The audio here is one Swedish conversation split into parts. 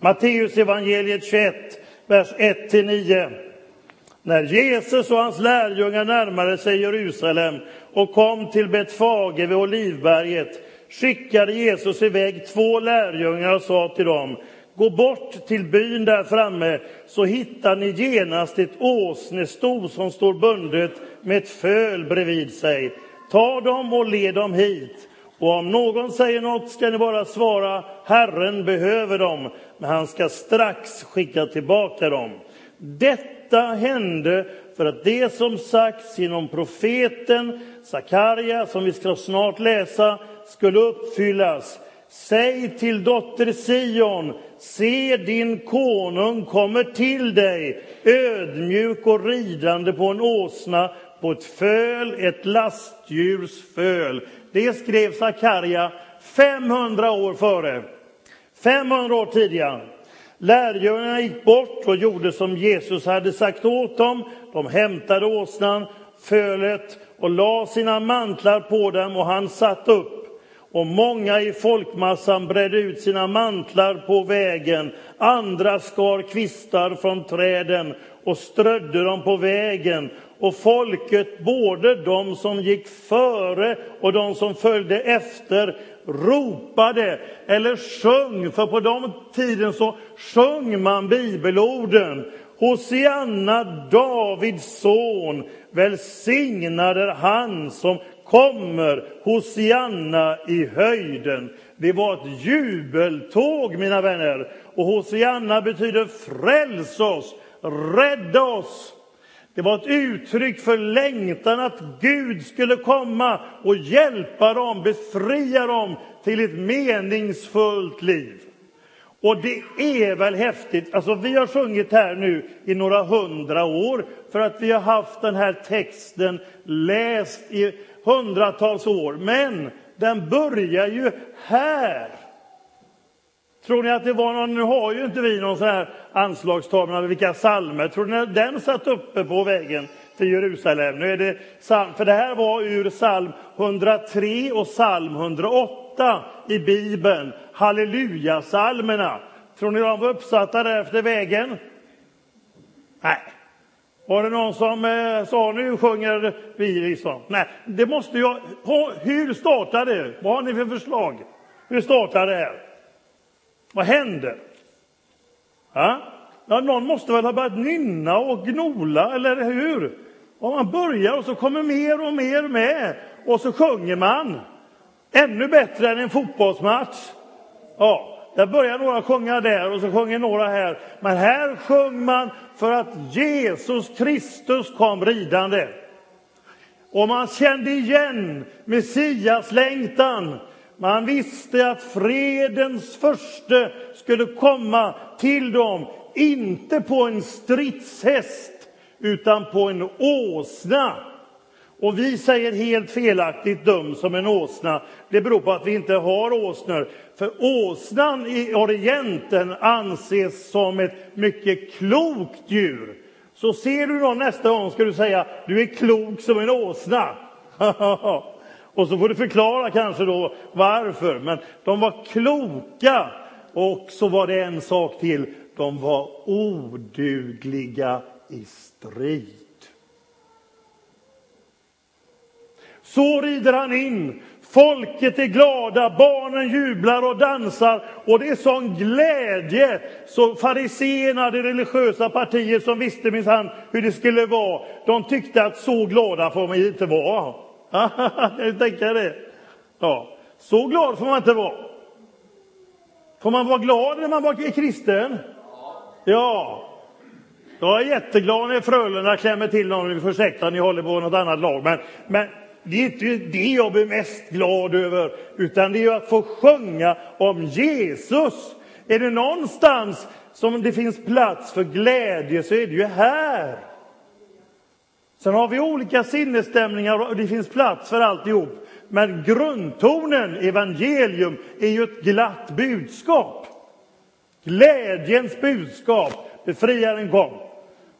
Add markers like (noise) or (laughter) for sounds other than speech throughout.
Matteus evangeliet 21, vers 1-9. När Jesus och hans lärjungar närmade sig Jerusalem och kom till Betfage vid Olivberget skickade Jesus iväg två lärjungar och sa till dem Gå bort till byn där framme så hittar ni genast ett åsnesto som står bundet med ett föl bredvid sig. Ta dem och led dem hit. Och om någon säger något ska ni bara svara Herren behöver dem, men han ska strax skicka tillbaka dem. Detta hände för att det som sagts genom profeten Sakarja, som vi ska snart läsa, skulle uppfyllas. Säg till dotter Sion, se din konung kommer till dig, ödmjuk och ridande på en åsna, på ett föl, ett lastdjurs föl. Det skrev Sakarja 500 år före. 500 år tidigare. Lärjungarna gick bort och gjorde som Jesus hade sagt åt dem. De hämtade åsnan, fölet och la sina mantlar på dem och han satt upp. Och många i folkmassan bredde ut sina mantlar på vägen. Andra skar kvistar från träden och strödde dem på vägen. Och folket, både de som gick före och de som följde efter, ropade eller sjöng, för på den tiden så sjöng man bibelorden. Hosianna, Davids son, välsignad är han som kommer, Hosianna i höjden. Det var ett jubeltåg, mina vänner. Och Hosianna betyder fräls oss, rädda oss. Det var ett uttryck för längtan att Gud skulle komma och hjälpa dem, befria dem till ett meningsfullt liv. Och det är väl häftigt. Alltså, vi har sjungit här nu i några hundra år för att vi har haft den här texten läst i hundratals år. Men den börjar ju här. Tror ni att det var någon, nu har ju inte vi någon sån här anslagstavla med vilka salmer. tror ni att den satt uppe på vägen till Jerusalem? Nu är det psalm, för det här var ur psalm 103 och psalm 108 i Bibeln, hallelujasalmerna. Tror ni de var uppsatta där efter vägen? Nej. Var det någon som eh, sa nu sjunger vi liksom? Nej, det måste ju... Hur startar det? Vad har ni för förslag? Hur startar det här? Vad händer? Ja? Ja, någon måste väl ha börjat nynna och gnola, eller hur? Och man börjar och så kommer mer och mer med och så sjunger man. Ännu bättre än en fotbollsmatch. Ja, där börjar några sjunga där och så sjunger några här. Men här sjöng man för att Jesus Kristus kom ridande. Och man kände igen Messias längtan. Man visste att fredens första skulle komma till dem, inte på en stridshäst, utan på en åsna. Och vi säger helt felaktigt dum som en åsna. Det beror på att vi inte har åsnor. För åsnan i Orienten anses som ett mycket klokt djur. Så ser du någon nästa gång ska du säga du är klok som en åsna. (laughs) och så får du förklara kanske då varför. Men de var kloka. Och så var det en sak till. De var odugliga i strid. Så rider han in. Folket är glada, barnen jublar och dansar och det är sån glädje. Så fariséerna, det religiösa partiet som visste minsann hur det skulle vara, de tyckte att så glada får man inte vara kan du tänka det? Ja, så glad får man inte vara. Får man vara glad när man är kristen? Ja. Jag är jätteglad när Frölunda klämmer till någon. Ursäkta, ni håller på något annat lag. Men, men det är inte det jag blir mest glad över, utan det är att få sjunga om Jesus. Är det någonstans som det finns plats för glädje så är det ju här. Sen har vi olika sinnesstämningar och det finns plats för alltihop. Men grundtonen, evangelium, är ju ett glatt budskap. Glädjens budskap. Befriaren kom.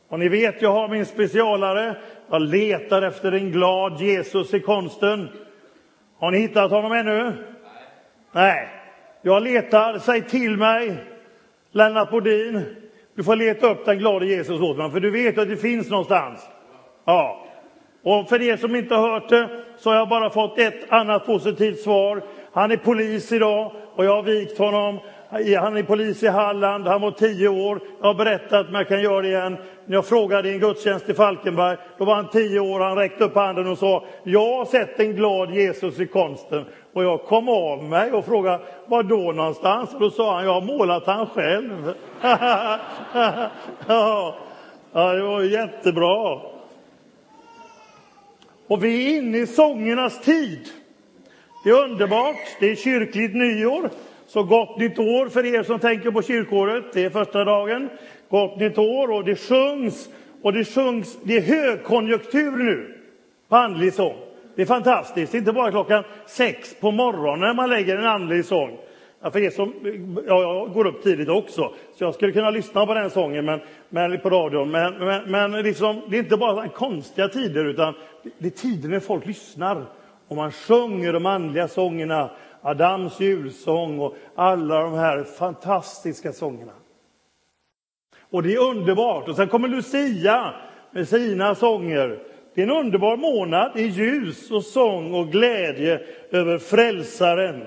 Och ni vet, jag har min specialare. Jag letar efter en glad Jesus i konsten. Har ni hittat honom ännu? Nej. Nej. Jag letar, säg till mig. Lennart Bodin, du får leta upp den glade Jesus åt mig, för du vet att det finns någonstans. Ja. Och för er som inte har hört det så har jag bara fått ett annat positivt svar. Han är polis idag och jag har vikt honom. Han är polis i Halland, han var tio år. Jag har berättat, men jag kan göra det igen. När jag frågade i en gudstjänst i Falkenberg, då var han tio år. Han räckte upp handen och sa, jag har sett en glad Jesus i konsten. Och jag kom av mig och frågade, var då någonstans? Och då sa han, jag har målat han själv. (laughs) ja, det var jättebra. Och vi är inne i sångernas tid. Det är underbart, det är kyrkligt nyår. Så gott nytt år för er som tänker på kyrkåret. Det är första dagen. Gott nytt år och det sjungs och det sjungs. Det är högkonjunktur nu på andlig sång. Det är fantastiskt. det är Inte bara klockan sex på morgonen när man lägger en andlig sång. Ja, för er som, ja, jag går upp tidigt också, så jag skulle kunna lyssna på den sången men, men, på radion. Men, men, men liksom, det är inte bara konstiga tider, utan det är tider när folk lyssnar och man sjunger de andliga sångerna Adams julsång och alla de här fantastiska sångerna. Och det är underbart. Och sen kommer Lucia med sina sånger. Det är en underbar månad i ljus och sång och glädje över frälsaren.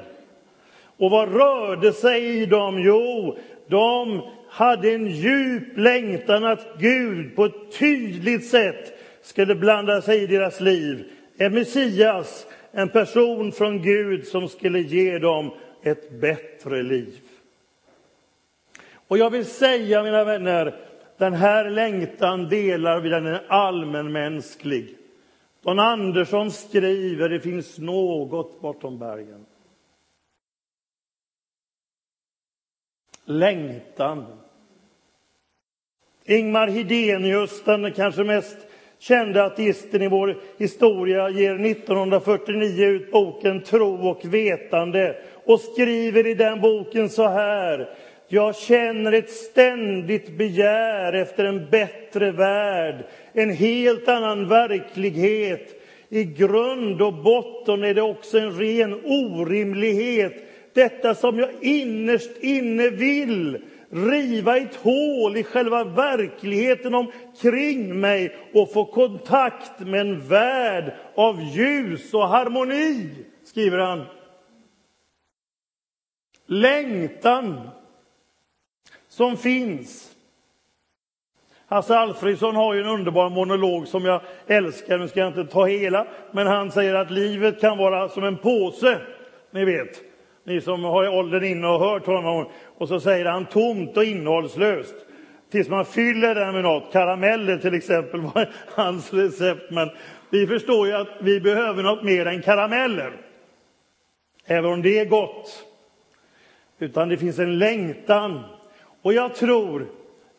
Och vad rörde sig i dem? Jo, de hade en djup längtan att Gud på ett tydligt sätt skulle blanda sig i deras liv. En Messias en person från Gud som skulle ge dem ett bättre liv. Och jag vill säga, mina vänner, den här längtan delar vi, den är allmänmänsklig. Don Andersson skriver, det finns något bortom bergen. Längtan. Ingmar Hidenius, den kanske mest kände ateisten i vår historia ger 1949 ut boken Tro och vetande och skriver i den boken så här. Jag känner ett ständigt begär efter en bättre värld, en helt annan verklighet. I grund och botten är det också en ren orimlighet. Detta som jag innerst inne vill, riva ett hål i själva verkligheten omkring mig och få kontakt med en värld av ljus och harmoni, skriver han. Längtan som finns. Hasse Alfredsson har ju en underbar monolog som jag älskar. Nu ska jag inte ta hela, men han säger att livet kan vara som en påse, ni vet. Ni som har åldern inne och hört honom. Och så säger han tomt och innehållslöst. Tills man fyller den med något. Karameller till exempel var (laughs) hans recept. Men vi förstår ju att vi behöver något mer än karameller. Även om det är gott. Utan det finns en längtan. Och jag tror,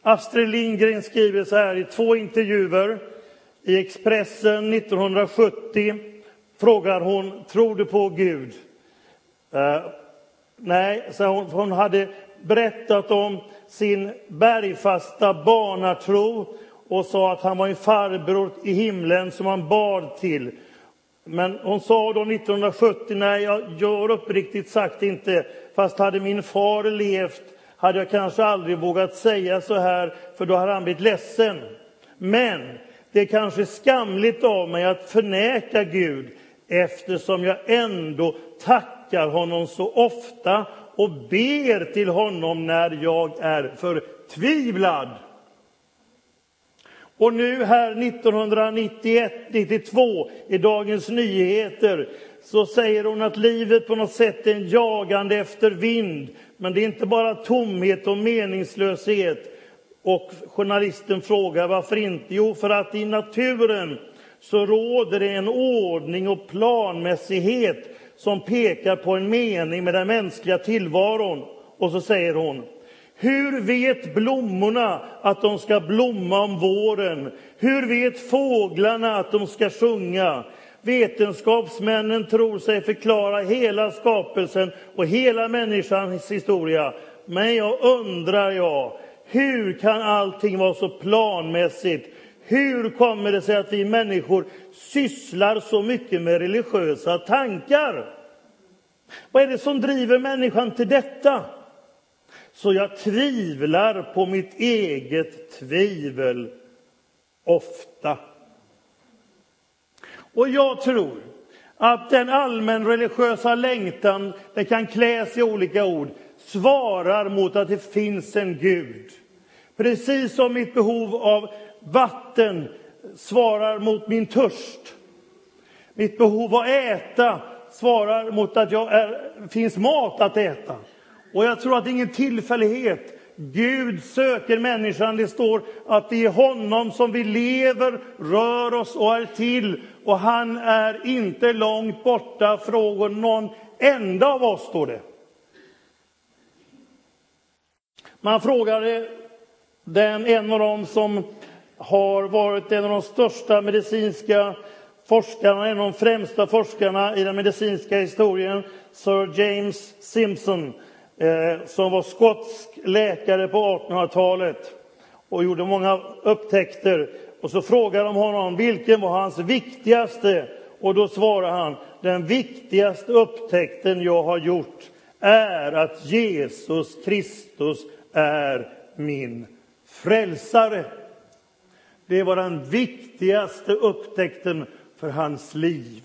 Astrid Lindgren skriver så här i två intervjuer i Expressen 1970 frågar hon, tror du på Gud? Eh, nej, så hon, hon hade berättat om sin bergfasta barnatro och sa att han var en farbror i himlen som han bad till. Men hon sa då 1970, nej, jag gör uppriktigt sagt inte, fast hade min far levt hade jag kanske aldrig vågat säga så här, för då hade han blivit ledsen. Men det är kanske skamligt av mig att förneka Gud eftersom jag ändå tackar tackar honom så ofta och ber till honom när jag är förtvivlad. Och nu här 1991-92 i Dagens Nyheter så säger hon att livet på något sätt är en jagande efter vind. Men det är inte bara tomhet och meningslöshet. Och journalisten frågar varför inte? Jo, för att i naturen så råder det en ordning och planmässighet som pekar på en mening med den mänskliga tillvaron. Och så säger hon hur vet blommorna att de ska blomma om våren? Hur vet fåglarna att de ska sjunga? Vetenskapsmännen tror sig förklara hela skapelsen och hela människans historia. Men jag undrar, jag, hur kan allting vara så planmässigt? Hur kommer det sig att vi människor sysslar så mycket med religiösa tankar? Vad är det som driver människan till detta? så jag tvivlar på mitt eget tvivel ofta. Och jag tror att den allmänreligiösa längtan, det kan kläs i olika ord, svarar mot att det finns en Gud. Precis som mitt behov av vatten svarar mot min törst. Mitt behov av att äta svarar mot att jag är, finns mat att äta. Och jag tror att det är ingen tillfällighet. Gud söker människan. Det står att det är honom som vi lever, rör oss och är till. Och han är inte långt borta från någon enda av oss, står det. Man frågade den, en av dem som har varit en av de största medicinska forskarna, en av de främsta forskarna i den medicinska historien, Sir James Simpson, eh, som var skotsk läkare på 1800-talet och gjorde många upptäckter. Och så frågade de honom vilken var hans viktigaste och då svarade han den viktigaste upptäckten jag har gjort är att Jesus Kristus är min frälsare. Det var den viktigaste upptäckten för hans liv.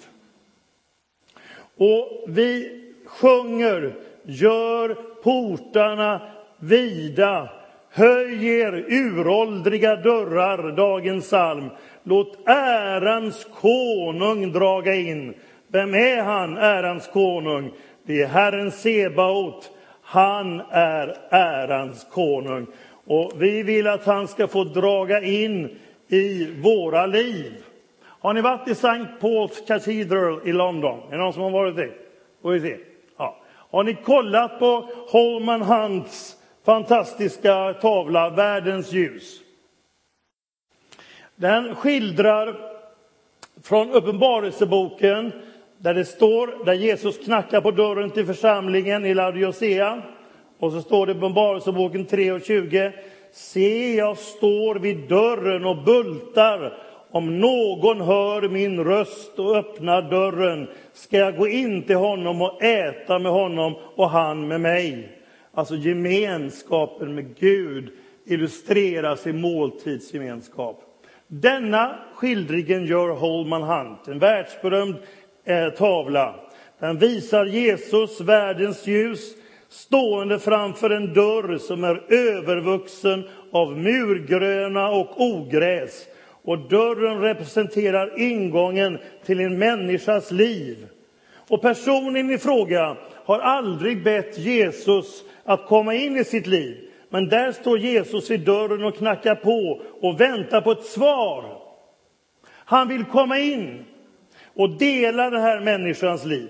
Och vi sjunger Gör portarna vida, höj er uråldriga dörrar, dagens psalm. Låt ärans konung draga in. Vem är han, ärans konung? Det är Herren Sebaot. Han är ärans konung. Och vi vill att han ska få draga in i våra liv. Har ni varit i St. Paul's Cathedral i London? Är det någon som har varit det? Får vi se. Ja. Har ni kollat på Holman Hunts fantastiska tavla Världens ljus? Den skildrar från Uppenbarelseboken där det står, där Jesus knackar på dörren till församlingen i Laodicea. Och så står det i Uppenbarelseboken 3 och 20. Se, jag står vid dörren och bultar. Om någon hör min röst och öppnar dörren ska jag gå in till honom och äta med honom och han med mig. Alltså gemenskapen med Gud illustreras i måltidsgemenskap. Denna skildringen gör Holman Hunt, en världsberömd eh, tavla. Den visar Jesus, världens ljus, stående framför en dörr som är övervuxen av murgröna och ogräs. Och dörren representerar ingången till en människas liv. Och personen i fråga har aldrig bett Jesus att komma in i sitt liv. Men där står Jesus vid dörren och knackar på och väntar på ett svar. Han vill komma in och dela den här människans liv.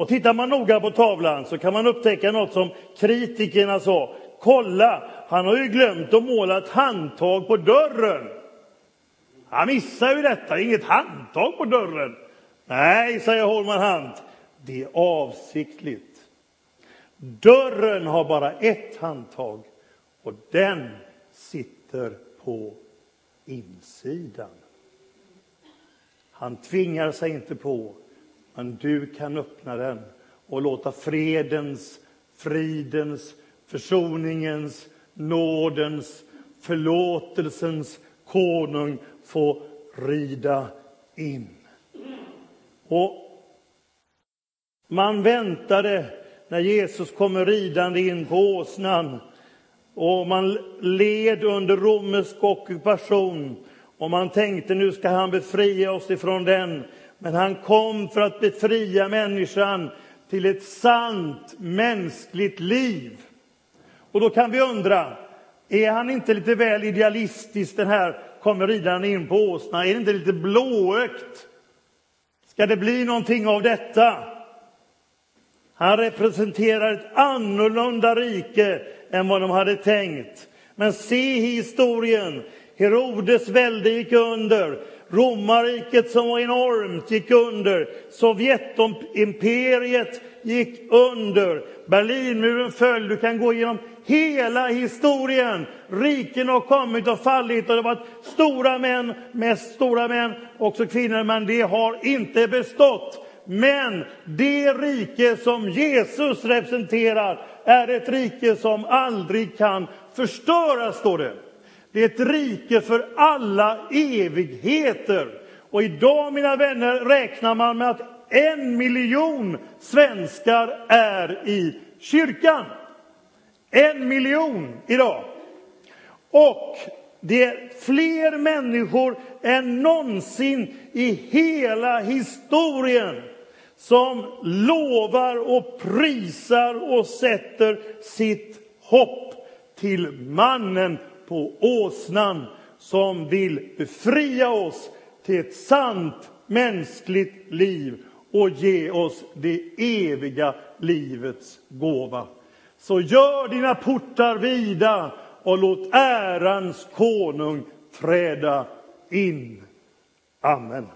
Och tittar man noga på tavlan så kan man upptäcka något som kritikerna sa. Kolla, han har ju glömt att måla ett handtag på dörren. Han missar ju detta, inget handtag på dörren. Nej, säger Holman Hunt, det är avsiktligt. Dörren har bara ett handtag och den sitter på insidan. Han tvingar sig inte på, men du kan öppna den och låta fredens, fridens, försoningens, nådens, förlåtelsens konung få rida in. Och man väntade när Jesus kommer ridande in på åsnan och man led under romersk ockupation och man tänkte nu ska han befria oss ifrån den. Men han kom för att befria människan till ett sant mänskligt liv. Och då kan vi undra, är han inte lite väl idealistisk den här kommer ridande in på åsna? Är det inte lite blåögt? Ska det bli någonting av detta? Han representerar ett annorlunda rike än vad de hade tänkt. Men se historien. Herodes välde gick under. Romarriket som var enormt gick under. Sovjetimperiet gick under. Berlinmuren föll. Du kan gå igenom hela historien. Riken har kommit och fallit och det har varit stora män, mest stora män, också kvinnor, men det har inte bestått. Men det rike som Jesus representerar är ett rike som aldrig kan förstöras, står det. Det är ett rike för alla evigheter. Och idag, mina vänner, räknar man med att en miljon svenskar är i kyrkan. En miljon idag. Och det är fler människor än någonsin i hela historien som lovar och prisar och sätter sitt hopp till mannen på åsnan som vill befria oss till ett sant mänskligt liv och ge oss det eviga livets gåva. Så gör dina portar vida och låt ärans konung träda in. Amen.